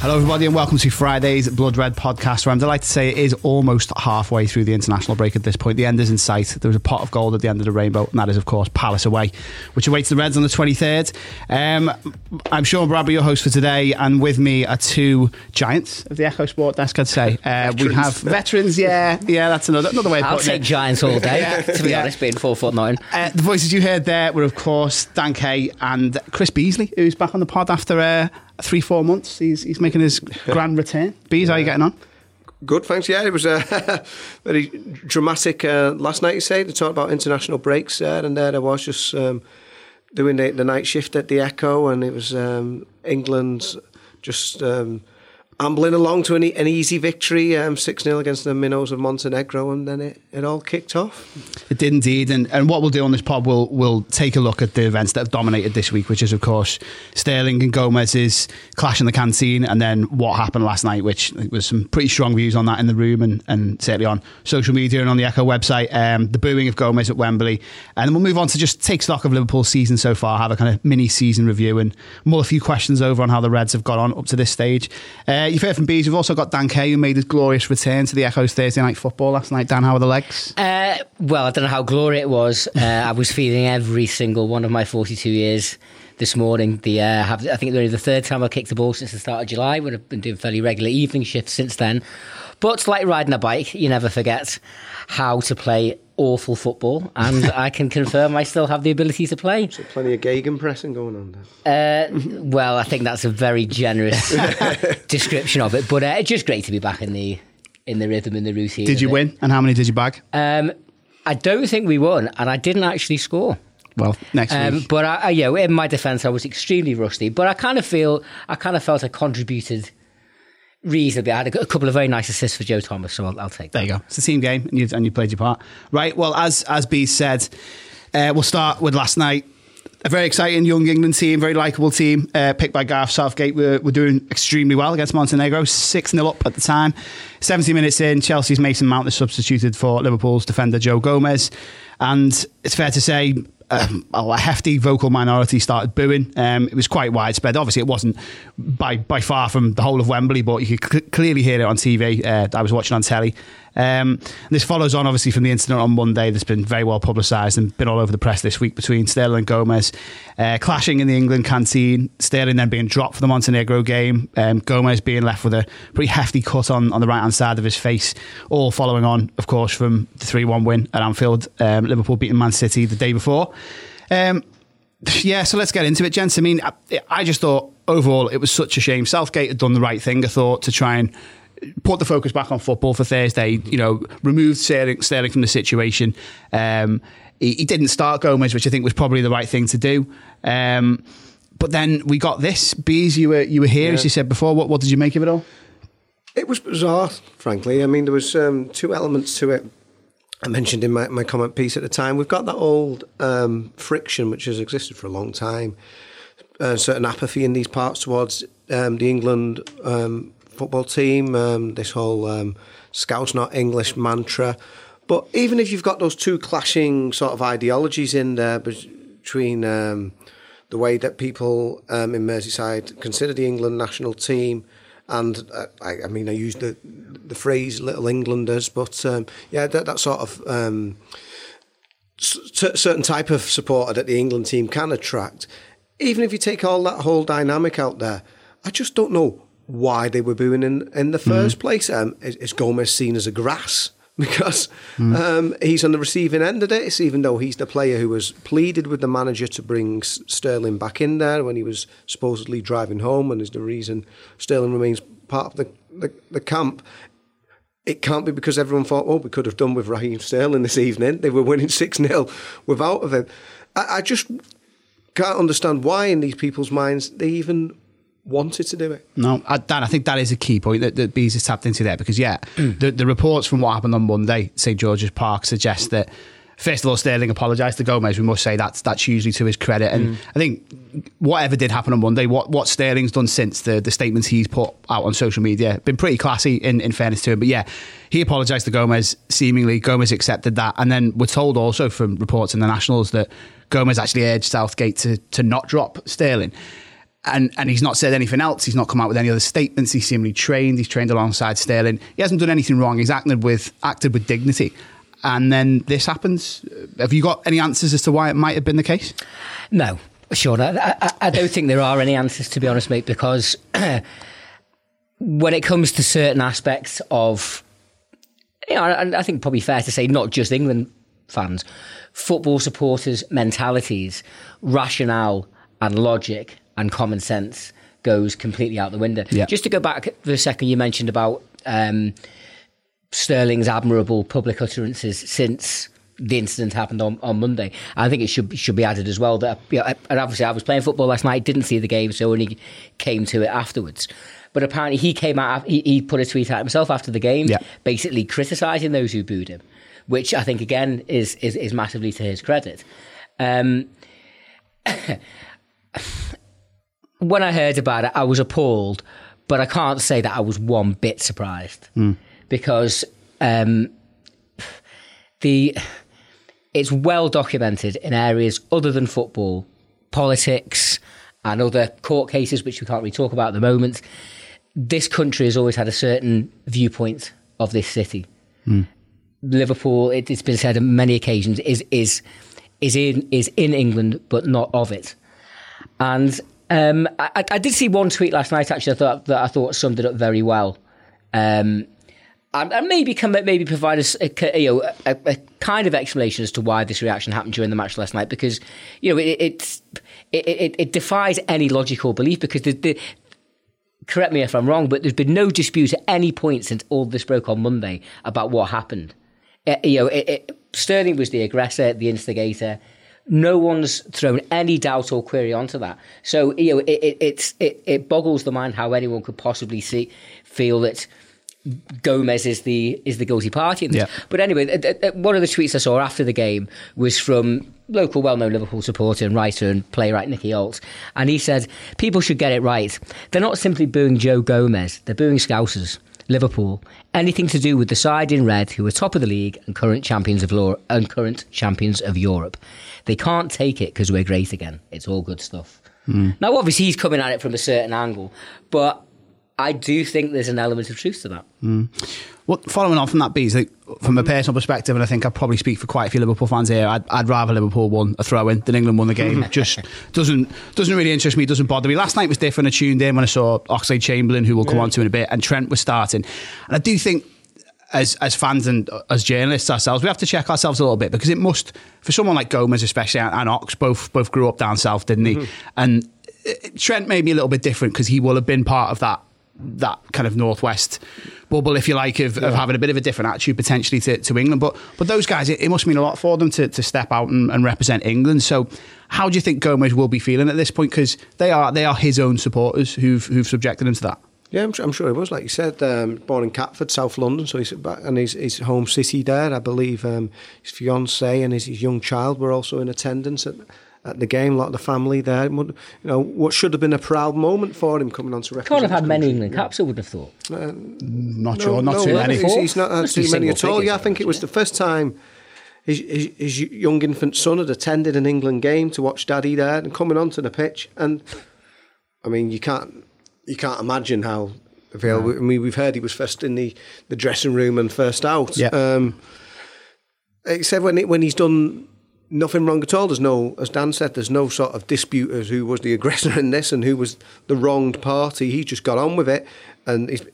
Hello, everybody, and welcome to Friday's Blood Red podcast, where I'm delighted to say it is almost halfway through the international break at this point. The end is in sight. There was a pot of gold at the end of the rainbow, and that is, of course, Palace away, which awaits the Reds on the 23rd. Um, I'm Sean Bradbury, your host for today, and with me are two giants of the Echo Sport desk, I'd say. Uh, we have veterans, yeah, yeah, that's another, another way of I'll putting take it. giants all day, Yeah. to be Yeah. honest, being four foot nine. Uh, the voices you heard there were, of course, Dan Kay and Chris Beasley, who's back on the pod after uh, three, four months. He's, he's making his grand return. Bees, how are you getting on? Good, thanks. Yeah, it was a very dramatic uh, last night. You say to talk about international breaks there, and there I was just um, doing the, the night shift at the Echo, and it was um, England just um, ambling along to an, e- an easy victory, um, six 0 against the Minnows of Montenegro, and then it, it all kicked off. It did indeed, and, and what we'll do on this pod, we'll we'll take a look at the events that have dominated this week, which is of course Sterling and Gomez's clash in the canteen, and then what happened last night, which was some pretty strong views on that in the room, and, and certainly on social media and on the Echo website. Um, the booing of Gomez at Wembley, and then we'll move on to just take stock of Liverpool's season so far, have a kind of mini season review, and mull a few questions over on how the Reds have got on up to this stage. Uh, you've heard from Bees. We've also got Dan Kay, who made his glorious return to the Echo's Thursday night football last night. Dan, how are the legs? Uh, well, I don't know how glorious it was. Uh, I was feeling every single one of my 42 years this morning. The uh, have, I think it's only the third time I kicked the ball since the start of July. Would have been doing fairly regular evening shifts since then. But like riding a bike. You never forget how to play awful football, and I can confirm I still have the ability to play. So plenty of gegenpressing going on there. Uh, well, I think that's a very generous description of it, but uh, it's just great to be back in the in the rhythm and the routine. Did of you it. win? And how many did you bag? Um, I don't think we won, and I didn't actually score. Well, next Um, week. but I, I, yeah, in my defence, I was extremely rusty. But I kind of feel, I kind of felt I contributed reasonably. I had a, a couple of very nice assists for Joe Thomas, so I'll, I'll take that. There you go. It's a team game, and you and you played your part. Right. Well, as as B said, uh, we'll start with last night. A very exciting young England team, very likable team, uh, picked by Gareth Southgate. We're, we're doing extremely well against Montenegro, 6 0 up at the time. 70 minutes in, Chelsea's Mason Mount is substituted for Liverpool's defender Joe Gomez. And it's fair to say, um, a hefty vocal minority started booing. Um, it was quite widespread. Obviously, it wasn't by by far from the whole of Wembley, but you could cl- clearly hear it on TV. Uh, I was watching on telly. Um, this follows on, obviously, from the incident on Monday that's been very well publicised and been all over the press this week between Sterling and Gomez uh, clashing in the England canteen. Sterling then being dropped for the Montenegro game. Um, Gomez being left with a pretty hefty cut on, on the right hand side of his face. All following on, of course, from the 3 1 win at Anfield. Um, Liverpool beating Man City the day before. Um, yeah, so let's get into it, gents. I mean, I, I just thought overall it was such a shame. Southgate had done the right thing, I thought, to try and put the focus back on football for Thursday. You know, removed Sterling, Sterling from the situation. Um, he, he didn't start Gomez, which I think was probably the right thing to do. Um, but then we got this. Bees, you were you were here, as you said before. What what did you make of it all? It was bizarre, frankly. I mean, there was um, two elements to it. I mentioned in my, my comment piece at the time, we've got that old um, friction which has existed for a long time, a certain apathy in these parts towards um, the England um, football team, um, this whole um, Scouse not English mantra. But even if you've got those two clashing sort of ideologies in there between um, the way that people um, in Merseyside consider the England national team, and uh, I, I mean, I use the the phrase "little Englanders," but um, yeah, that, that sort of um, s- certain type of supporter that the England team can attract. Even if you take all that whole dynamic out there, I just don't know why they were booing in in the 1st place. Um, is, is Gomez seen as a grass? Because um, he's on the receiving end of this, even though he's the player who was pleaded with the manager to bring S- Sterling back in there when he was supposedly driving home, and is the reason Sterling remains part of the, the, the camp it can't be because everyone thought, oh, we could have done with Raheem Sterling this evening. They were winning 6 0 without of him. I, I just can't understand why, in these people's minds, they even wanted to do it. No, I, Dan, I think that is a key point that, that Bees has tapped into there because, yeah, the, the reports from what happened on Monday, St George's Park, suggest that first of all, Sterling apologised to Gomez. We must say that's that's hugely to his credit. And mm. I think whatever did happen on Monday, what what Sterling's done since the the statements he's put out on social media, been pretty classy in, in fairness to him. But yeah, he apologised to Gomez. Seemingly, Gomez accepted that, and then we're told also from reports in the Nationals that Gomez actually urged Southgate to to not drop Sterling. And, and he's not said anything else. He's not come out with any other statements. He's seemingly trained. He's trained alongside Sterling. He hasn't done anything wrong. He's acted with acted with dignity and then this happens. Have you got any answers as to why it might have been the case? No, sure. I, I, I don't think there are any answers, to be honest, mate, because when it comes to certain aspects of, you know, I, I think probably fair to say not just England fans, football supporters' mentalities, rationale, and logic and common sense goes completely out the window. Yeah. Just to go back for a second, you mentioned about. Um, Sterling's admirable public utterances since the incident happened on, on Monday. I think it should should be added as well that you know, and obviously I was playing football last night, didn't see the game, so only came to it afterwards. But apparently he came out, he, he put a tweet out himself after the game, yeah. basically criticising those who booed him, which I think again is is, is massively to his credit. Um, when I heard about it, I was appalled, but I can't say that I was one bit surprised. Mm because um, the it's well documented in areas other than football, politics, and other court cases which we can't really talk about at the moment. This country has always had a certain viewpoint of this city. Mm. Liverpool, it, has been said on many occasions, is is is in is in England but not of it. And um, I, I, did see one tweet last night actually I thought, that I thought summed it up very well. Um, and, and maybe can maybe provide us a, a, you know, a, a, kind of explanation as to why this reaction happened during the match last night because you know it it, it, it defies any logical belief because the, the correct me if I'm wrong but there's been no dispute at any point since all this broke on Monday about what happened it, you know it, Sterling was the aggressor the instigator no one's thrown any doubt or query onto that. So you know, it, it, it, it boggles the mind how anyone could possibly see feel that Gomez is the is the guilty party. Yeah. But anyway, one of the tweets I saw after the game was from local well-known Liverpool supporter and writer and playwright Nicky Allt, and he said people should get it right. They're not simply booing Joe Gomez; they're booing Scousers. Liverpool, anything to do with the side in red who are top of the league and current champions of law and current champions of Europe. They can't take it because we're great again. It's all good stuff. Mm. Now, obviously, he's coming at it from a certain angle, but I do think there's an element of truth to that. Mm. Well, following on from that, Bees, like, from a personal perspective, and I think I probably speak for quite a few Liverpool fans here, I'd, I'd rather Liverpool won a throw in than England won the game. Just doesn't doesn't really interest me, doesn't bother me. Last night was different. I tuned in when I saw Oxlade Chamberlain, who we'll come on to in a bit, and Trent was starting. And I do think as as fans and as journalists ourselves, we have to check ourselves a little bit because it must for someone like Gomez, especially and, and Ox, both both grew up down south, didn't he? Mm-hmm. And uh, Trent may be a little bit different because he will have been part of that that kind of northwest bubble, if you like, of, yeah. of, having a bit of a different attitude potentially to, to England. But but those guys, it, it, must mean a lot for them to, to step out and, and, represent England. So how do you think Gomez will be feeling at this point? Because they are they are his own supporters who've who've subjected him to that. Yeah, I'm, I'm sure he was. Like you said, um, born in Catford, South London, so he's back, and his, his home city there. I believe um, his fiance and his, his young child were also in attendance at at the game, a lot of the family there. You know, what should have been a proud moment for him coming on to represent. Can't have had many England caps, I would have thought. Uh, not no, sure, not no, too many. He's, he's not had too many at all. Yeah, I think it was the first time his, his, his, young infant son had attended an England game to watch Daddy there and coming onto the pitch. And I mean, you can't you can't imagine how. available. I mean, we've heard he was first in the, the dressing room and first out. Yeah. Um, except when it, when he's done nothing wrong at all. There's no, as Dan said, there's no sort of dispute as who was the aggressor in this and who was the wronged party. He just got on with it, and he's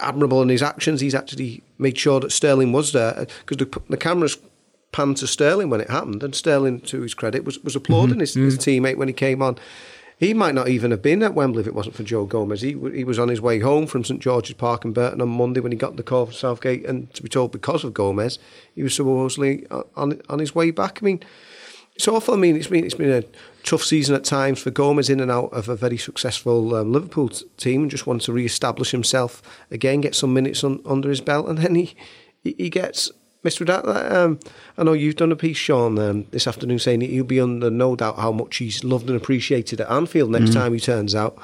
admirable in his actions. He's actually made sure that Sterling was there because the, the cameras panned to Sterling when it happened, and Sterling, to his credit, was was applauding mm-hmm. his, his mm-hmm. teammate when he came on. He might not even have been at Wembley if it wasn't for Joe Gomez. He he was on his way home from St George's Park in Burton on Monday when he got the call from Southgate, and to be told because of Gomez, he was supposedly on on his way back. I mean, it's awful. I mean, it's been it's been a tough season at times for Gomez in and out of a very successful um, Liverpool team, and just wants to re-establish himself again, get some minutes on, under his belt, and then he he gets Mr. That, um, I know you've done a piece, Sean, um, this afternoon saying that you'll be under no doubt how much he's loved and appreciated at Anfield next time he turns out.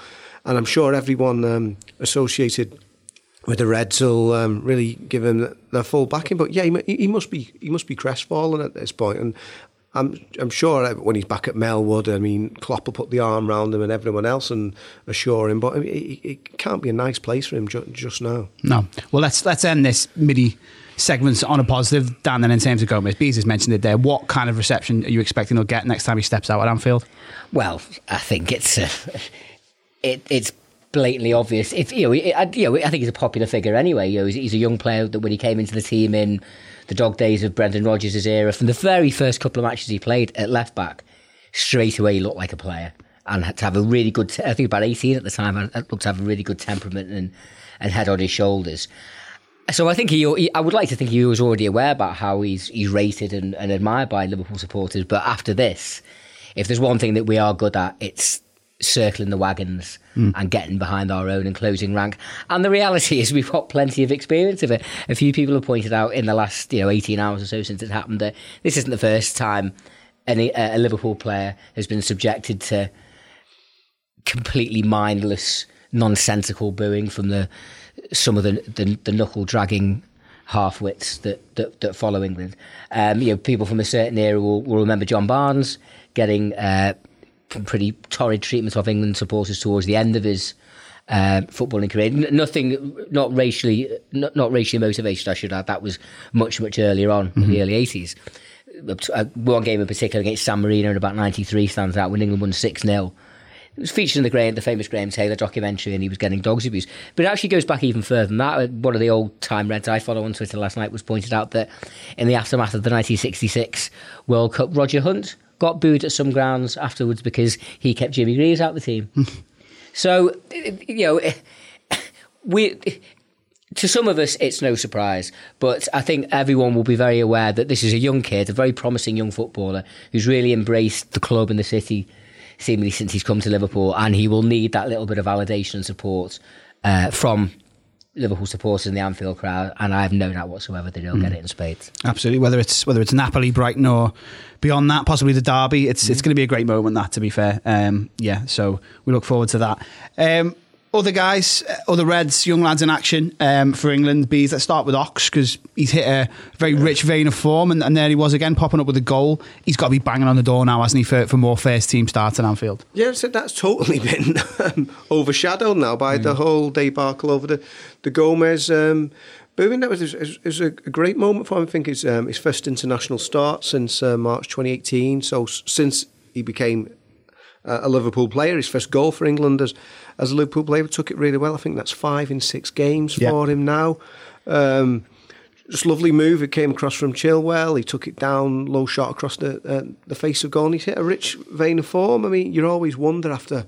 And I'm sure everyone um, associated with the Reds will um, really give him their full backing. But yeah, he, he must be he must be crestfallen at this point. point, and I'm I'm sure when he's back at Melwood, I mean, Klopp will put the arm around him and everyone else and assure him. But I mean, it, it can't be a nice place for him ju- just now. No. Well, let's let's end this midi segment on a positive. Dan, then in terms of Gomez, Bees has mentioned it there. What kind of reception are you expecting he'll get next time he steps out at Anfield? Well, I think it's uh, it, it's blatantly obvious. If you know, it, I, you know, I think he's a popular figure anyway. You know, he's, he's a young player that when he came into the team in the dog days of Brendan Rodgers' era, from the very first couple of matches he played at left back, straight away he looked like a player and had to have a really good. I think about eighteen at the time, and looked to have a really good temperament and and head on his shoulders. So I think he, he, I would like to think he was already aware about how he's he's rated and, and admired by Liverpool supporters. But after this, if there's one thing that we are good at, it's circling the wagons hmm. and getting behind our own and closing rank. And the reality is, we've got plenty of experience of it. A few people have pointed out in the last you know 18 hours or so since it happened that this isn't the first time any a Liverpool player has been subjected to completely mindless, nonsensical booing from the some of the the, the knuckle dragging half wits that, that that follow England. Um, you know, people from a certain era will, will remember John Barnes getting uh, pretty torrid treatment of England supporters towards the end of his. Uh, footballing career, N- nothing, not racially, not, not racially motivated. I should add that was much, much earlier on in the early eighties. Uh, one game in particular against San Marino in about '93 stands out when England won six 0 it was featured in the Graham, the famous Graham Taylor documentary, and he was getting dogs abused. But it actually goes back even further than that. Uh, one of the old time Reds I follow on Twitter last night was pointed out that in the aftermath of the 1966 World Cup, Roger Hunt got booed at some grounds afterwards because he kept Jimmy Greaves out of the team. Hmm. so, uh, you know, we to some of us, it's no surprise, but I think everyone will be very aware that this is a young kid, a very promising young footballer who's really embraced the club and the city, seemingly since he's come to Liverpool, and he will need that little bit of validation and support uh, from Liverpool supporters in the Anfield crowd, and I have no doubt whatsoever that he'll get it in spades. Absolutely. Whether it's whether it's Napoli, Brighton, or beyond that, possibly the derby, it's it's going to be a great moment. That, to be fair, um, yeah. So we look forward to that. Um, other guys, uh, other Reds, young lads in action um, for England. Bees. Let's start with Ox because he's hit a very rich vein of form, and, and there he was again, popping up with a goal. He's got to be banging on the door now, hasn't he, for, for more first team starts at Anfield? Yeah, so that's totally been um, overshadowed now by the whole debacle over the the Gomez um, booing. That was, it was, it was a, great moment for him. I think it's um, his first international start since uh, March 2018. So since he became a Liverpool player, his first goal for England as as a Liverpool player took it really well. I think that's five in six games Yeah. for him now. Um, just lovely move. It came across from Chilwell. He took it down, low shot across the uh, the face of goal. And he's hit a rich vein of form. I mean, you always wonder after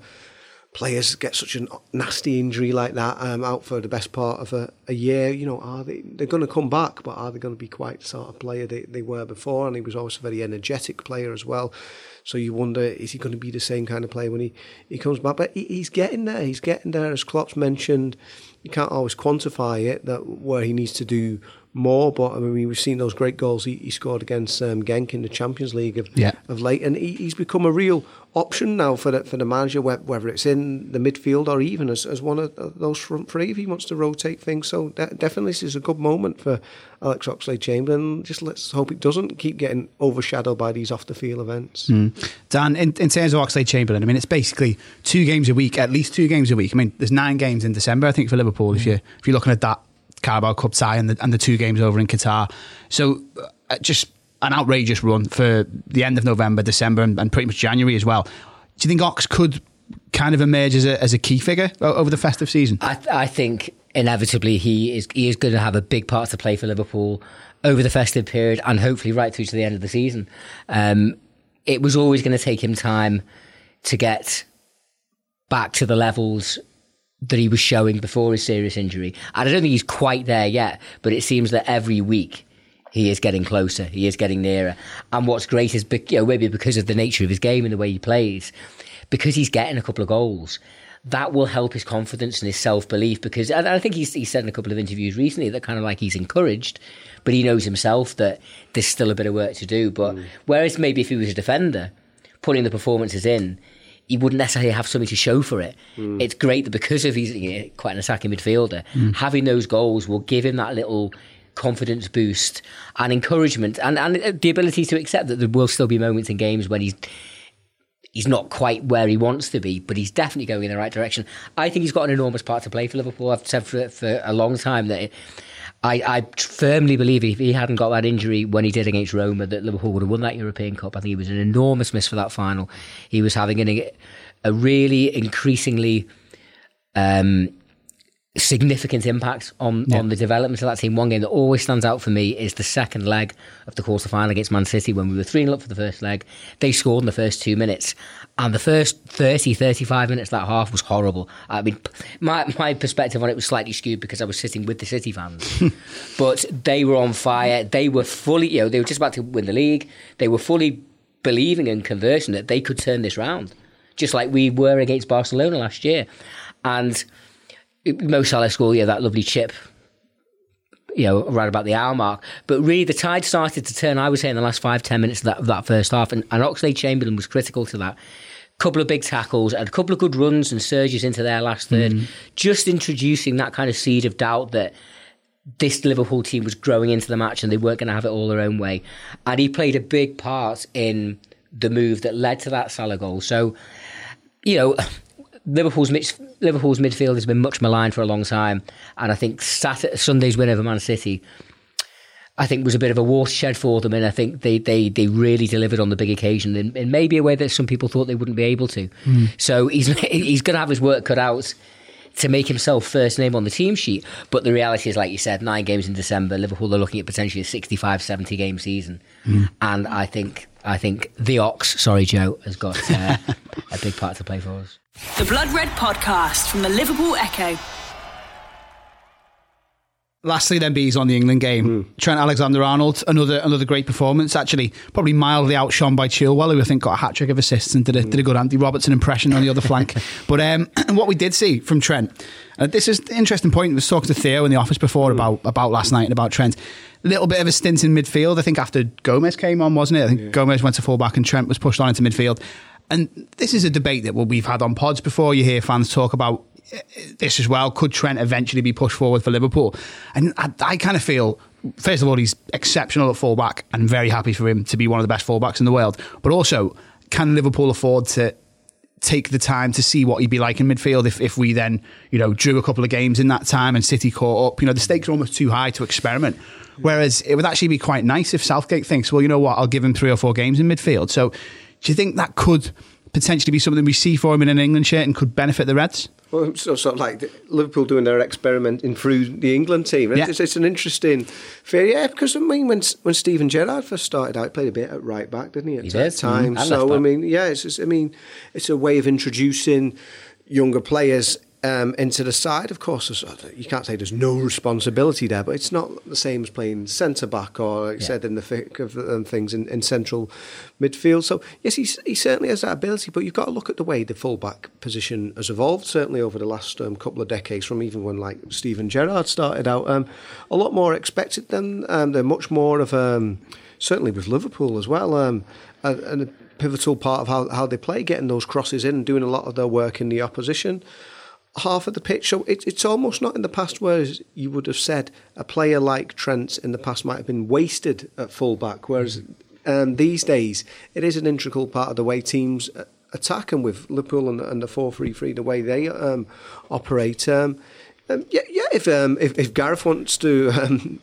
players get such a nasty injury like that um, out for the best part of a, a year. You know, are they? They're going to come back, but are they going to be quite the sort of player they, they were before? And he was always a very energetic player as well. So you wonder, is he going to be the same kind of player when he, he comes back? But he, he's getting there. He's getting there. As Klopp's mentioned, you can't always quantify it that where he needs to do more. But I mean, we've seen those great goals he, he scored against um, Genk in the Champions League of, Yeah. of late, and he, he's become a real option now for the, for the manager, whether it's in the midfield or even as, as one of those front three if he wants to rotate things. So de- definitely, this is a good moment for Alex Oxlade Chamberlain. Just let's hope it doesn't keep getting overshadowed by these off the field events. Dan, in, in terms of Oxlade Chamberlain, I mean, it's basically two games a week, at least two games a week. I mean, there's nine games in December, I think, for Liverpool. If you if you're looking at that Carabao Cup tie and the and the two games over in Qatar, so uh, just an outrageous run for the end of November, December, and, and pretty much January as well. Do you think Ox could kind of emerge as a as a key figure over the festive season? I, I think inevitably he is he is going to have a big part to play for Liverpool over the festive period and hopefully right through to the end of the season. Um, it was always going to take him time to get back to the levels that he was showing before his serious injury. And I don't think he's quite there yet, but it seems that every week he is getting closer, he is getting nearer. And what's great is, you know, maybe because of the nature of his game and the way he plays, because he's getting a couple of goals, that will help his confidence and his self belief because and I think he's, he said in a couple of interviews recently that kind of like he's encouraged, but he knows himself that there's still a bit of work to do. But mm. whereas maybe if he was a defender, putting the performances in, he wouldn't necessarily have something to show for it. Mm. It's great that because of he's you know, quite an attacking midfielder, mm. having those goals will give him that little confidence boost and encouragement and, and the ability to accept that there will still be moments in games when he's he's not quite where he wants to be, but he's definitely going in the right direction. I think he's got an enormous part to play for Liverpool. I've said for, for a long time that I, I, firmly believe if he hadn't got that injury when he did against Roma, that Liverpool would have won that European Cup. I think he was an enormous miss for that final. He was having an, a really increasingly um, significant impact on, yeah. on the development of that team. One game that always stands out for me is the second leg of the quarter final against Man City when we were 3 0 up for the first leg. They scored in the first two minutes, and the first 30, 35 minutes that half was horrible. I mean, my, my perspective on it was slightly skewed because I was sitting with the City fans, but they were on fire. They were fully, you know, they were just about to win the league. They were fully believing and conversing that they could turn this round, just like we were against Barcelona last year. And Mo Salah scored, yeah, that lovely chip, you know, right about the hour mark. But really, the tide started to turn, I would say, in the last five, ten minutes of that, of that first half. And, and Oxlade Chamberlain was critical to that. Couple of big tackles and a couple of good runs and surges into their last third, mm. just introducing that kind of seed of doubt that this Liverpool team was growing into the match and they weren't going to have it all their own way. And he played a big part in the move that led to that Salah goal. So, you know, Liverpool's Liverpool's midfield has been much maligned for a long time, and I think Saturday, Sunday's win over Man City, I think was a bit of a watershed for them, and I think they they, they really delivered on the big occasion in, in maybe a way that some people thought they wouldn't be able to. Mm. So he's he's going to have his work cut out to make himself first name on the team sheet. But the reality is, like you said, nine games in December, Liverpool are looking at potentially a 65, 70 game season, mm. and I think I think the Ox, sorry Joe, has got uh, a big part to play for us. The Blood Red Podcast from the Liverpool Echo. Lastly, then bees on the England game. Mm. Trent Alexander-Arnold, another another great performance. Actually, probably mildly outshone by Chilwell, who I think got a hat trick of assists and did a, mm. did a good Andy Robertson impression on the other flank. But um, what we did see from Trent, uh, this is the interesting point. I was talking to Theo in the office before mm. about about last night and about Trent. A little bit of a stint in midfield. I think after Gomez came on, wasn't it? I think yeah. Gomez went to full back and Trent was pushed on into midfield. And this is a debate that we've had on pods before. You hear fans talk about uh, this as well. Could Trent eventually be pushed forward for Liverpool? And I, I kind of feel, first of all, he's exceptional at fullback and very happy for him to be one of the best fullbacks in the world. But also, can Liverpool afford to take the time to see what he'd be like in midfield if, if we then, you know, drew a couple of games in that time and City caught up? You know, the stakes are almost too high to experiment. Whereas it would actually be quite nice if Southgate thinks, well, you know what, I'll give him three or four games in midfield. So do you think that could potentially be something we see for him in an England shirt and could benefit the Reds? Well, so, sort of like Liverpool doing their experimenting through the England team. Yeah. It's, it's, an interesting fair, yeah, because I mean, when when Steven Gerrard first started out, he played a bit at right back, didn't he? At he that did. time, mm-hmm. so I mean, yeah, it's just, I mean, it's a way of introducing younger players um, into the side, of course, you can't say there's no responsibility there, but it's not the same as playing centre back or, like yeah. said, in the thick of um, things in, in, central midfield. So, yes, he, he certainly has that ability, but you've got to look at the way the fullback position has evolved, certainly over the last um, couple of decades, from even when like Steven Gerrard started out. Um, a lot more expected than um, they're much more of, um, certainly with Liverpool as well, and, and a pivotal part of how, how they play, getting those crosses in and doing a lot of their work in the opposition half of the pitch. So it, it's almost not in the past whereas you would have said a player like Trent in the past might have been wasted at fullback, whereas um, these days it is an integral part of the way teams attack, and with Liverpool and, and the four three three, the way they um, operate. Um, um yeah, yeah. If, um, if, if Gareth wants to um,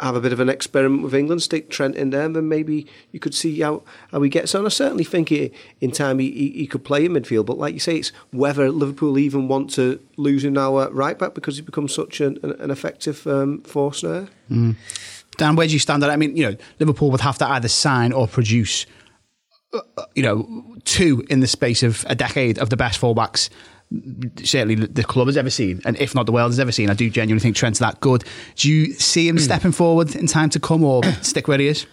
have a bit of an experiment with England, stick Trent in there, and then maybe you could see how, how he gets on. I certainly think he, in time he, he, he, could play in midfield, but like you say, it's whether Liverpool even want to lose him now at right back because he becomes such an, an effective um, force there. Mm. Dan, where do you stand on that? I mean, you know, Liverpool would have to either sign or produce, uh, uh, you know, two in the space of a decade of the best fullbacks certainly the club has ever seen, and if not the world has ever seen. I do genuinely think Trent's that good. Do you see him hmm. stepping forward in time to come, or stick where he is?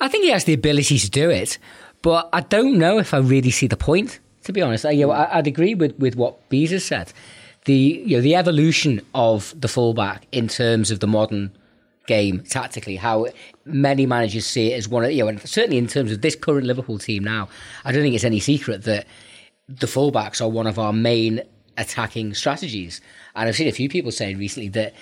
I think he has the ability to do it, but I don't know if I really see the point To be honest, I, you know, I, would agree with, with what Bees has said. The you know the evolution of the fullback in terms of the modern game tactically, how many managers see it as one of you know, and certainly in terms of this current Liverpool team now, I don't think it's any secret that the fullbacks are one of our main attacking strategies. And I've seen a few people saying recently that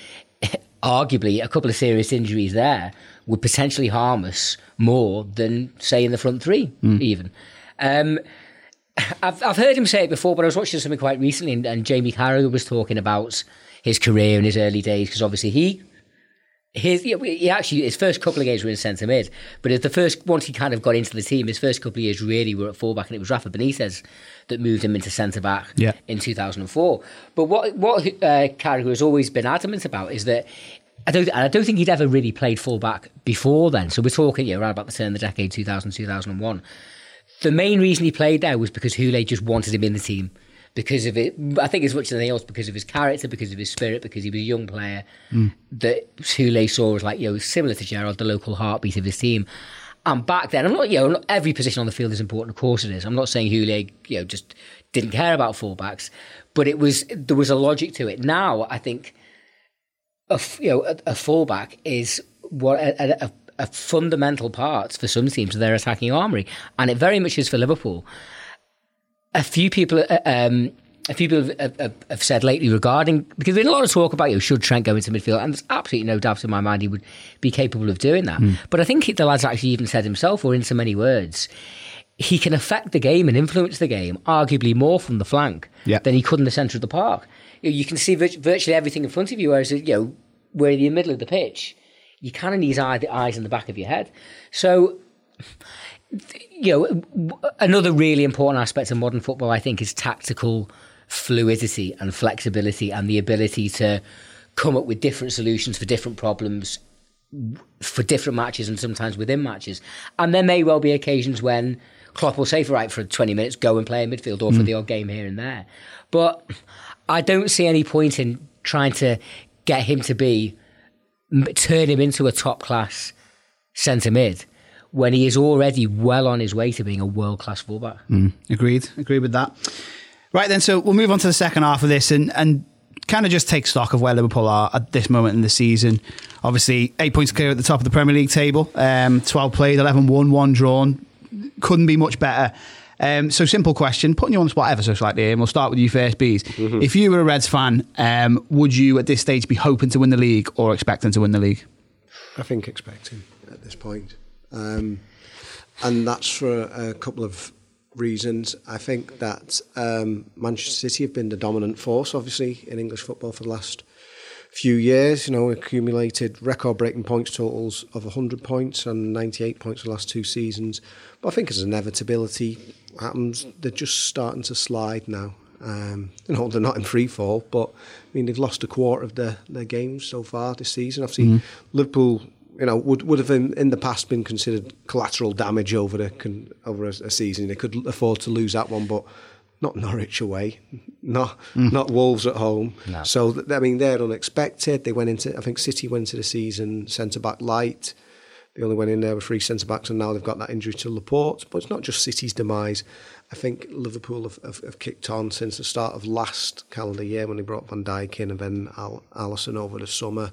arguably a couple of serious injuries there would potentially harm us more than say in the front three mm. even. Um, I've I've heard him say it before, but I was watching something quite recently, and, and Jamie Carragher was talking about his career in his early days because obviously he his he actually his first couple of games were in centre mid, but the first once he kind of got into the team, his first couple of years really were at fullback, and it was Rafa Benitez that moved him into centre back yeah. in two thousand and four. But what what uh, Carragher has always been adamant about is that. I don't, I don't think he'd ever really played fullback before then. So we're talking know, around about the turn of the decade, 2000, 2001. The main reason he played there was because Houllier just wanted him in the team because of it. I think as much as anything else, because of his character, because of his spirit, because he was a young player mm. that Houllier saw as like, you know, similar to Gerrard, the local heartbeat of his team. And back then, I'm not, you know, not every position on the field is important. Of course it is. I'm not saying Houllier, you know, just didn't care about fullbacks, but it was, there was a logic to it. Now, I think, a, you know, a, a fullback is what a, a, a fundamental part for some teams of their attacking armory. And it very much is for Liverpool a few people, uh, um, a few people have, have, have, said lately regarding because there's a lot of talk about you know, should Trent go into midfield, and there's absolutely no doubt in my mind he would be capable of doing that. Mm. But I think the lad's actually even said himself, or in so many words, he can affect the game and influence the game arguably more from the flank yeah. than he could in the centre of the park. You, know, you can see virtually everything in front of you, whereas you know we're in the middle of the pitch, you kind of need eye, the eyes in the back of your head. So you know, another really important aspect of modern football, I think, is tactical fluidity and flexibility and the ability to come up with different solutions for different problems for different matches and sometimes within matches. And there may well be occasions when Klopp will say, for right, for 20 minutes, go and play in midfield or for mm. the odd game here and there. But I don't see any point in trying to get him to be, turn him into a top class centre mid when he is already well on his way to being a world class fullback. Mm, agreed. Agreed with that. Right then, so we'll move on to the second half of this and and kind of just take stock of where Liverpool are at this moment in the season. Obviously, eight points clear at the top of the Premier League table. Um, 12 played, 11 won, 1 drawn. Couldn't be much better. Um, so, simple question, putting you on the spot ever so slightly, and we'll start with you first, Bees. Mm-hmm. If you were a Reds fan, um, would you at this stage be hoping to win the league or expecting to win the league? I think expecting at this point. Um, and that's for a, couple of reasons. I think that um, Manchester City have been the dominant force, obviously, in English football for the last few years. You know, accumulated record-breaking points totals of 100 points and 98 points the last two seasons. But I think as inevitability happens, they're just starting to slide now. Um, you know, they're not in free fall, but I mean, they've lost a quarter of their, their games so far this season. I've seen mm-hmm. Liverpool you know, would would have in, in the past been considered collateral damage over a over a, a, season. They could afford to lose that one, but not Norwich away, not mm. not Wolves at home. No. So I mean, they're unexpected. They went into I think City went into the season centre back light. They only went in there with three centre backs, and now they've got that injury to Laporte. But it's not just City's demise. I think Liverpool have, have, have kicked on since the start of last calendar year when they brought Van Dijk in and then Al- Alisson over the summer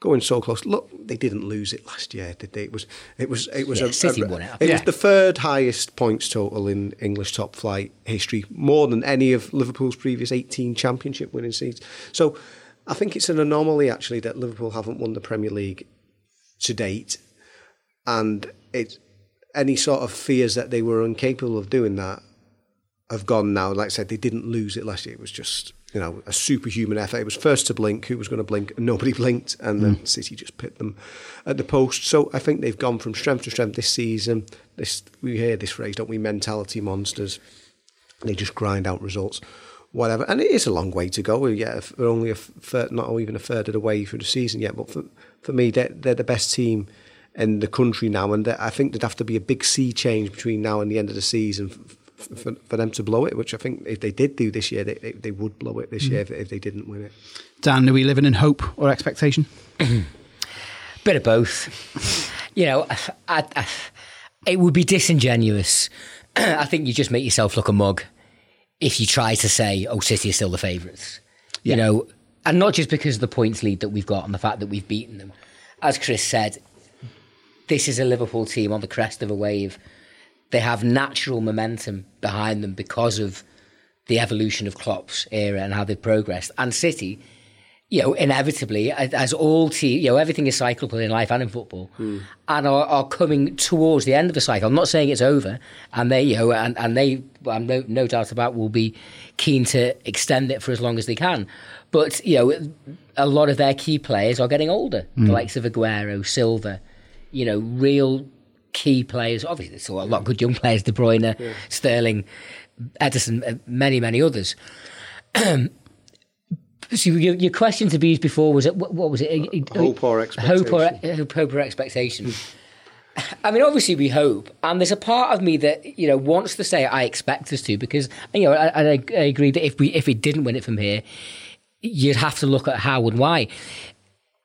going so close. Look, they didn't lose it last year, did they? It was it was it was yeah, a, City a, won it. It yeah. was the third highest points total in English top flight history, more than any of Liverpool's previous 18 championship winning seasons. So I think it's an anomaly actually that Liverpool haven't won the Premier League to date, and it any sort of fears that they were incapable of doing that have gone now. Like I said, they didn't lose it last year. It was just you know, a superhuman effort. It was first to blink, who was going to blink, and nobody blinked, and then mm. City just pit them at the post. So I think they've gone from strength to strength this season. This we hear this phrase, don't we? Mentality monsters. They just grind out results, whatever. And it is a long way to go. We're Yeah, we're only a third, not even a third of the way through the season yet. But for for me, they're, they're the best team in the country now, and I think there'd have to be a big sea change between now and the end of the season for, for them to blow it, which I think if they did do this year, they, they, they would blow it this mm. year if, if, they didn't win it. Dan, are we living in hope or expectation? Bit of both. you know, I, I, it would be disingenuous. I think you just make yourself look a mug if you try to say, "Oh, City are still the favourites," Yeah. you know, and not just because of the points lead that we've got and the fact that we've beaten them. As Chris said, this is a Liverpool team on the crest of a wave. They have natural momentum behind them because of the evolution of Klopp's era and how they've progressed. And City, you know, inevitably, as all teams, you know, everything is cyclical in life and in football, hmm. and are, are coming towards the end of the cycle. I'm not saying it's over, and they, you know, and, and they, I'm no, no doubt about, will be keen to extend it for as long as they can. But, you know, a lot of their key players are getting older, the hmm. likes of Aguero, Silva, you know, real key players. Obviously, there's still a lot of good young players, De Bruyne, Sterling, Ederson, many, many others. So your, your question to Bees before was it what, what was it? Hope or Hope or, expectation. hope, hope or expectation. I mean, obviously we hope, and there's a part of me that you know wants to say I expect us to because you know I, I, I agree that if we if we didn't win it from here, you'd have to look at how and why.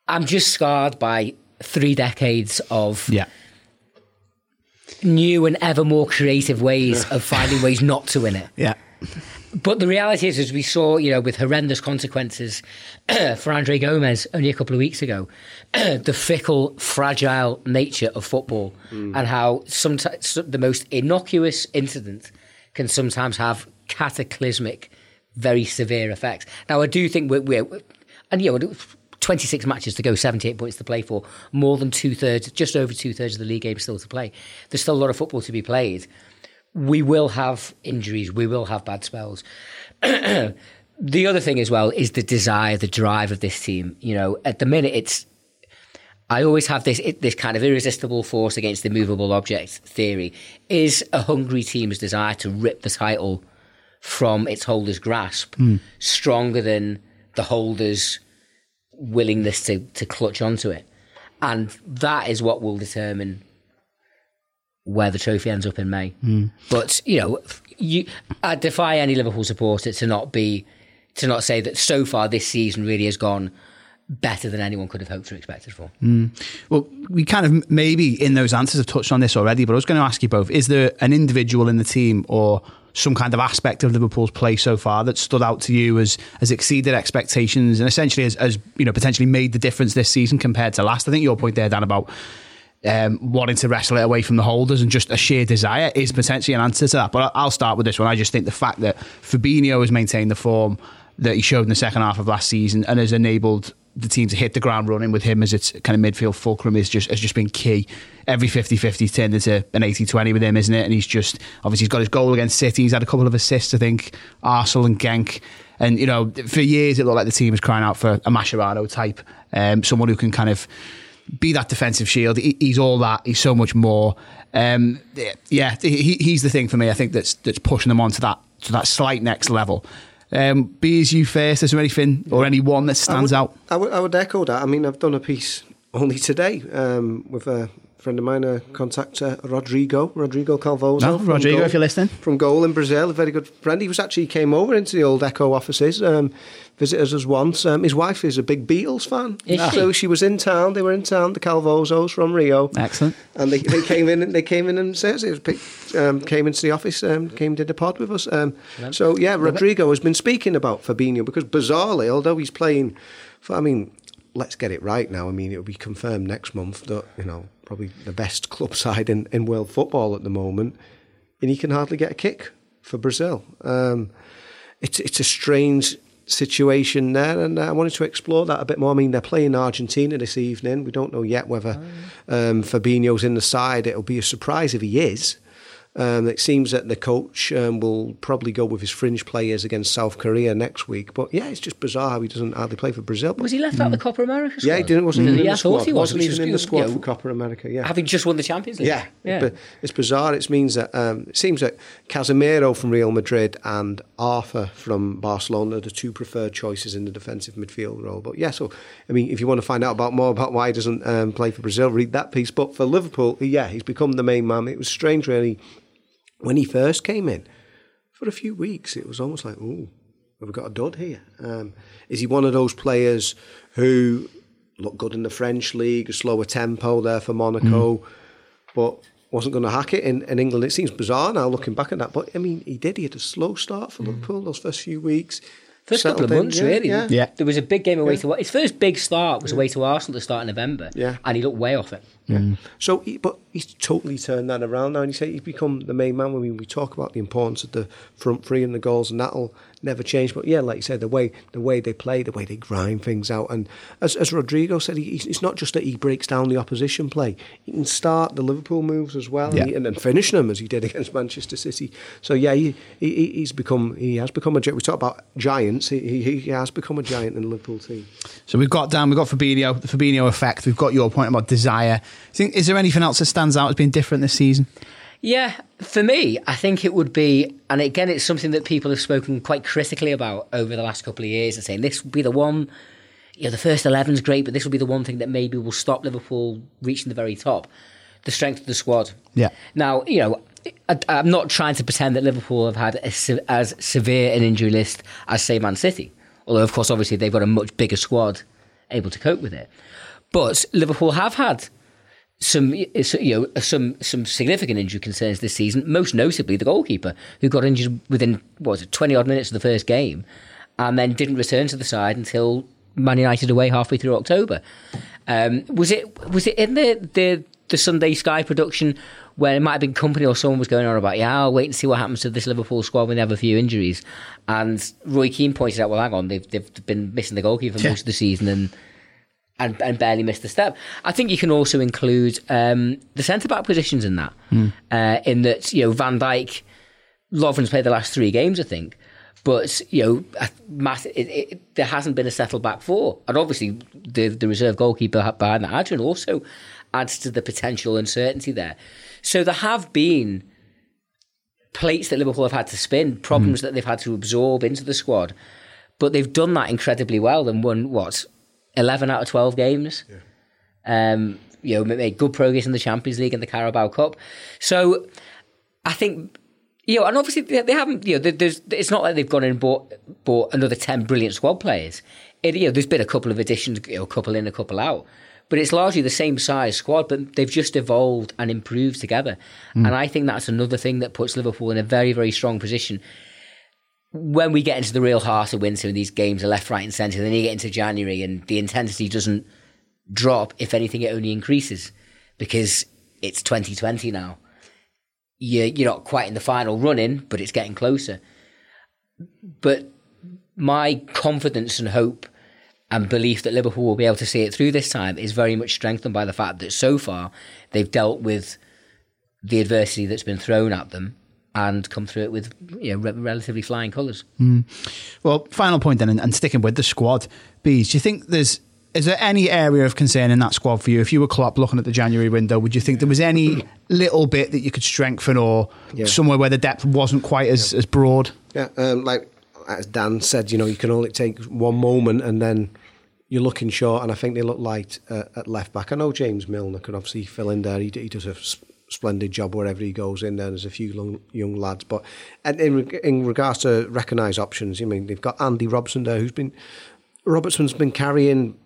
I'm just scarred by three decades of Yeah. New and ever more creative ways of finding ways not to win it. Yeah. But the reality is, as we saw, you know, with horrendous consequences for Andre Gomes only a couple of weeks ago, the fickle, fragile nature of football hmm. and how sometimes the most innocuous incident can sometimes have cataclysmic, very severe effects. Now, I do think we're, we're and you know, 26 matches to go, 78 points to play for, more than two thirds, just over two thirds of the league game still to play. There's still a lot of football to be played we will have injuries, we will have bad spells. the other thing as well is the desire, the drive of this team. You know, at the minute, it's. I always have this this kind of irresistible force against the movable object theory. Is a hungry team's desire to rip the title from its holder's grasp hmm. stronger than the holder's willingness to, to clutch onto it? And that is what will determine where the trophy ends up in May. Hmm. But you know, you, I defy any Liverpool supporter to not be to not say that so far this season really has gone better than anyone could have hoped or expected for. Well, we kind of maybe in those answers have touched on this already, but I was going to ask you both: Is there an individual in the team or some kind of aspect of Liverpool's play so far that stood out to you as has exceeded expectations and essentially has, has you know potentially made the difference this season compared to last? I think your point there, Dan, about um, wanting to wrestle it away from the holders and just a sheer desire is potentially an answer to that. But I'll start with this one. I just think the fact that Fabinho has maintained the form that he showed in the second half of last season and has enabled the team to hit the ground running with him as its kind of midfield fulcrum is just has just been key. Every 50-50 turned into an 80-20 with him, isn't it? And he's just obviously he's got his goal against City. He's had a couple of assists, I think, Arsenal and Genk. And you know, for years it looked like the team was crying out for a Mascherano type, um, someone who can kind of be that defensive shield. He, he's all that. He's so much more. Um, yeah, he, he's the thing for me. I think that's that's pushing them on to that to that slight next level. Um, B is you first. Is there anything or anyone that stands I would, out? I would, I would echo that. I mean, I've done a piece only today um, with a friend of mine, a contact, uh, Rodrigo, Rodrigo Calvoso. No, Oh, Rodrigo, Goal- if you're listening. From Goal in Brazil, a very good friend. He was actually came over into the old Echo offices, um, visited us once. Um, his wife is a big Beatles fan. Is? So she was in town. They were in town, the Calvosos from Rio. Excellent. And they, they came in. and They came in and says it was picked, um, came into the office. Um, came did a pod with us. Um, so yeah, Rodrigo has been speaking about Fabinho because bizarrely, although he's playing, for, I mean, let's get it right now. I mean, it'll be confirmed next month that you know probably the best club side in, in world football at the moment, and he can hardly get a kick for Brazil. Um, it's it's a strange situation there, and I wanted to explore that a bit more. I mean, they're playing Argentina this evening. We don't know yet whether um, Fabinho's in the side. It'll be a surprise if he is. Um, it seems that the coach um, will probably go with his fringe players against South Korea next week. But yeah, it's just bizarre how he doesn't hardly play for Brazil. Was he left out of the Copa America squad? yeah, he didn't. Wasn't even in Yeah, the I thought squad. he was. Wasn't which even in the squad you know, for Copa America. Yeah, Having just won the Champions League. yeah, yeah. but it's bizarre. It means that um, it seems that Casemiro from Real Madrid and Arthur from Barcelona are the two preferred choices in the defensive midfield role. But yeah, so I mean, if you want to find out about more about why he doesn't um, play for Brazil, read that piece. But for Liverpool, yeah, he's become the main man. It was strange, really, when he first came in. For a few weeks, it was almost like, "Ooh, have we got a dud here?" Um, is he one of those players who look good in the French league, a slower tempo there for Monaco? But wasn't going to hack it in, in England. It seems bizarre now looking back at that, but I mean, he did. He had a slow start for Liverpool those first few weeks. First couple of Settled in, months, yeah, really. Yeah. Yeah. There was a big game away to his first big start was away to Arsenal to start in November. Yeah. and he looked way off it. Mm. So, he, but he's totally turned that around now, and he said he's become the main man. I mean, we talk about the importance of the front three and the goals, and that'll never change. But yeah, like you said, the way the way they play, the way they grind things out, and as, as Rodrigo said, he, he's- it's not just that he breaks down the opposition play; he can start the Liverpool moves as well, Yeah. and, he- and then finish them as he did against Manchester City. So yeah, he, he he's become he has become a. gi- We talk about giants. He, he, he has become a giant in the Liverpool team. So we've got Dan, we've got Fabinho, the Fabinho effect. We've got your point about desire. Think, is there anything else that stands out as being different this season? Yeah, for me, I think it would be, and again, it's something that people have spoken quite critically about over the last couple of years and saying this would be the one, you know, the first 11's great, but this will be the one thing that maybe will stop Liverpool reaching the very top the strength of the squad. Yeah. Now, you know, I, I'm not trying to pretend that Liverpool have had se- as severe an injury list as, say, Man City. Although, of course, obviously, they've got a much bigger squad able to cope with it. But Liverpool have had some you know some some significant injury concerns this season. Most notably, the goalkeeper who got injured within what was it twenty odd minutes of the first game, and then didn't return to the side until Man United away halfway through October. Um, was it was it in the the the Sunday Sky production where it might have been company or someone was going on about yeah I'll wait and see what happens to this Liverpool squad when they have a few injuries, and Roy Keane pointed out well hang on they've they've been missing the goalkeeper for Yeah. most of the season and and, and barely missed a step. I think you can also include um, the centre back positions in that. Uh, in that, you know, Van Dijk, Lovren's played the last three games, I think. But, you know, mass, it, it, there hasn't been a settled back four. And obviously, the, the reserve goalkeeper behind that, Adrian, also adds to the potential uncertainty there. So there have been plates that Liverpool have had to spin, problems that they've had to absorb into the squad. But they've done that incredibly well and won, what, 11 out of 12 games? Um, you know, made good progress in the Champions League and the Carabao Cup. So I think, you know, and obviously they, they haven't, you know, there's, it's not like they've gone and bought, bought another 10 brilliant squad players. It, you know, there's been a couple of additions, you know, a couple in, a couple out. But it's largely the same size squad, but they've just evolved and improved together. And I think that's another thing that puts Liverpool in a very, very strong position when we get into the real heart of winter and these games are left, right, and centre, then you get into January and the intensity doesn't drop. If anything, it only increases because it's 2020 now. You're, you're not quite in the final running, but it's getting closer. But my confidence and hope and belief that Liverpool will be able to see it through this time is very much strengthened by the fact that so far they've dealt with the adversity that's been thrown at them and come through it with you know, re- relatively flying colours. Well, final point then, and, and sticking with the squad, Bees, do you think there's is there any area of concern in that squad for you? If you were Klopp looking at the January window, would you think there was any little bit that you could strengthen, or Yeah. somewhere where the depth wasn't quite as, as broad? Yeah, um, like as Dan said, you know, you can only take one moment and then you're looking short. And I think they look light uh, at left back. I know James Milner can obviously fill in there. He, he does a s- splendid job wherever he goes in there. There's a few young, young lads. But and in, in regards to recognised options, I mean, they've got Andy Robson there who's been, Robertson's been carrying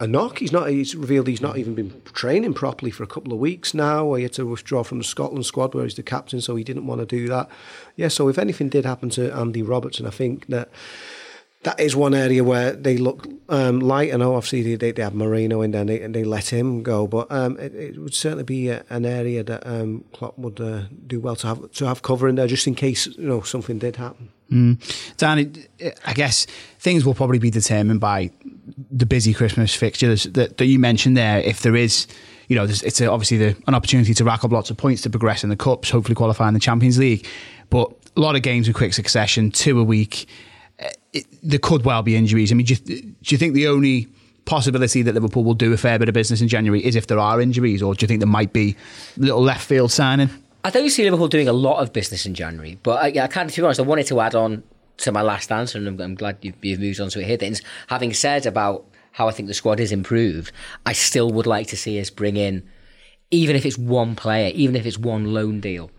a knock. He's not. He's revealed he's not even been training properly for a couple of weeks now. He had to withdraw from the Scotland squad where he's the captain, so he didn't want to do that. Yeah. So if anything did happen to Andy Robertson, I think that that is one area where they look um, light. I know obviously they, they, have Moreno in there and they, and they let him go, but um, it, it would certainly be a, an area that um, Klopp would uh, do well to have to have cover in there just in case you know something did happen. Dan, it- I guess things will probably be determined by the busy Christmas fixtures that, that you mentioned there. If there is, you know, it's a, obviously the, an opportunity to rack up lots of points to progress in the cups, hopefully qualify in the Champions League. But a lot of games in quick succession, two a week. Uh, It, there could well be injuries. I mean, do you, do you think the only possibility that Liverpool will do a fair bit of business in January is if there are injuries, or do you think there might be a little left field signing? I don't see Liverpool doing a lot of business in January, but I, I can't, to be honest, I wanted to add on to my last answer, and I'm, I'm glad you've, you've moved on to it here. Things having said about how I think the squad is improved, I still would like to see us bring in, even if it's one player, even if it's one loan deal,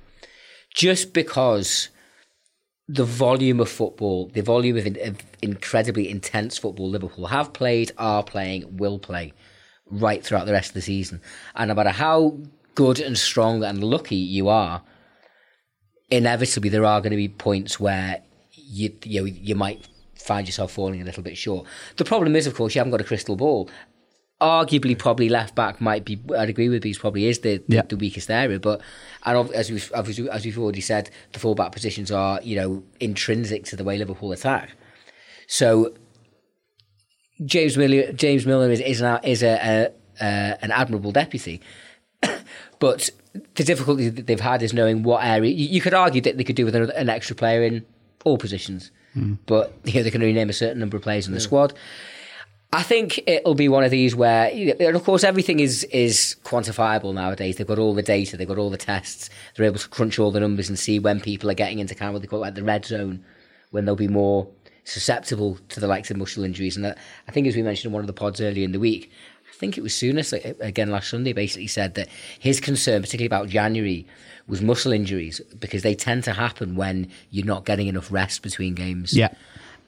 just because the volume of football, the volume of, in, of incredibly intense football Liverpool have played, are playing, will play right throughout the rest of the season. And no matter how good and strong and lucky you are, inevitably there are going to be points where you you know, you might find yourself falling a little bit short. The problem is, of course, you haven't got a crystal ball. Arguably, probably left back might be. I'd agree with these. Probably is the, Yeah. the weakest area, but and as we've as we've already said, the fullback positions are you know intrinsic to the way Liverpool attack. So James Milner, James Milner is is an, is a, a, a an admirable deputy, but the difficulty that they've had is knowing what area. You, you could argue that they could do with an, an extra player in all positions, hmm. but you know, they can only name a certain number of players in the squad. I think it'll be one of these where, and of course, everything is is quantifiable nowadays. They've got all the data, they've got all the tests. They're able to crunch all the numbers and see when people are getting into kind of what they call like the red zone, when they'll be more susceptible to the likes of muscle injuries. And I I think, as we mentioned in one of the pods earlier in the week, I think it was Souness like, uh, again last Sunday basically said that his concern, particularly about January, was muscle injuries because they tend to happen when you're not getting enough rest between games. Yeah.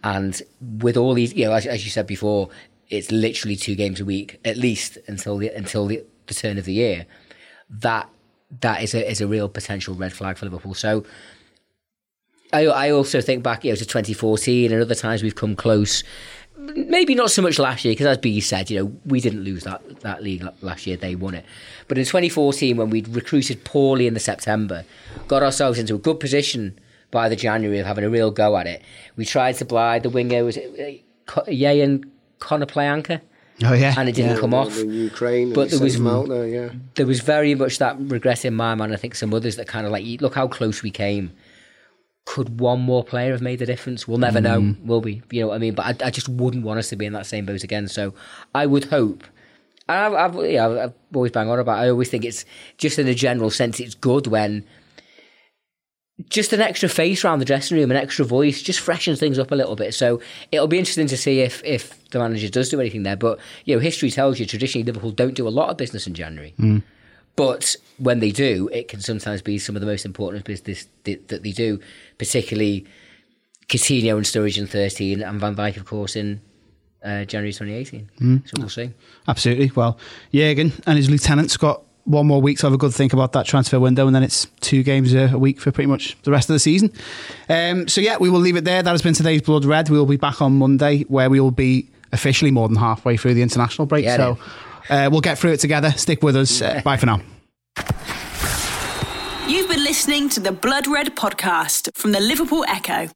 And with all these, you know, as, as you said before, it's literally two games a week at least until the until the, the turn of the year. That that is a is a real potential red flag for Liverpool. So. I, I also think back, you know, to 2014 and other times we've come close. Maybe not so much last year because, as B said, you know, we didn't lose that that league last year; they won it. But in 2014, when we'd recruited poorly in the September, got ourselves into a good position by the January of having a real go at it. We tried to buy the winger was it uh, Ye and Konoplyanka, Oh yeah, and it didn't Yeah. come off. in Ukraine, But but there there was- was there, yeah. there was very much that regret in my mind. I think some others that kind of like, look how close we came. Could one more player have made the difference? We'll never know, mm. will we? You know what I mean? But I, I just wouldn't want us to be in that same boat again. So I would hope. And I've, I've, yeah, I've always bang on about. it. I always think it's just in a general sense, it's good when just an extra face around the dressing room, an extra voice, just freshens things up a little bit. So it'll be interesting to see if if the manager does do anything there. But you know, history tells you traditionally Liverpool don't do a lot of business in January. But when they do, it can sometimes be some of the most important business that that they do, particularly Coutinho and Sturridge in 13 and Van Dijk, of course, in uh, January 2018. So we'll see. Absolutely. Well, Jurgen and his lieutenants got one more week to have a good think about that transfer window, and then it's two games a, a week for pretty much the rest of the season. Um, so, yeah, we will leave it there. That has been today's Blood Red. We will be back on Monday, where we will be officially more than halfway through the international break. Yeah, so, uh, we'll get through it together. Stick with us. Uh, bye for now. You've been listening to the Blood Red podcast from the Liverpool Echo.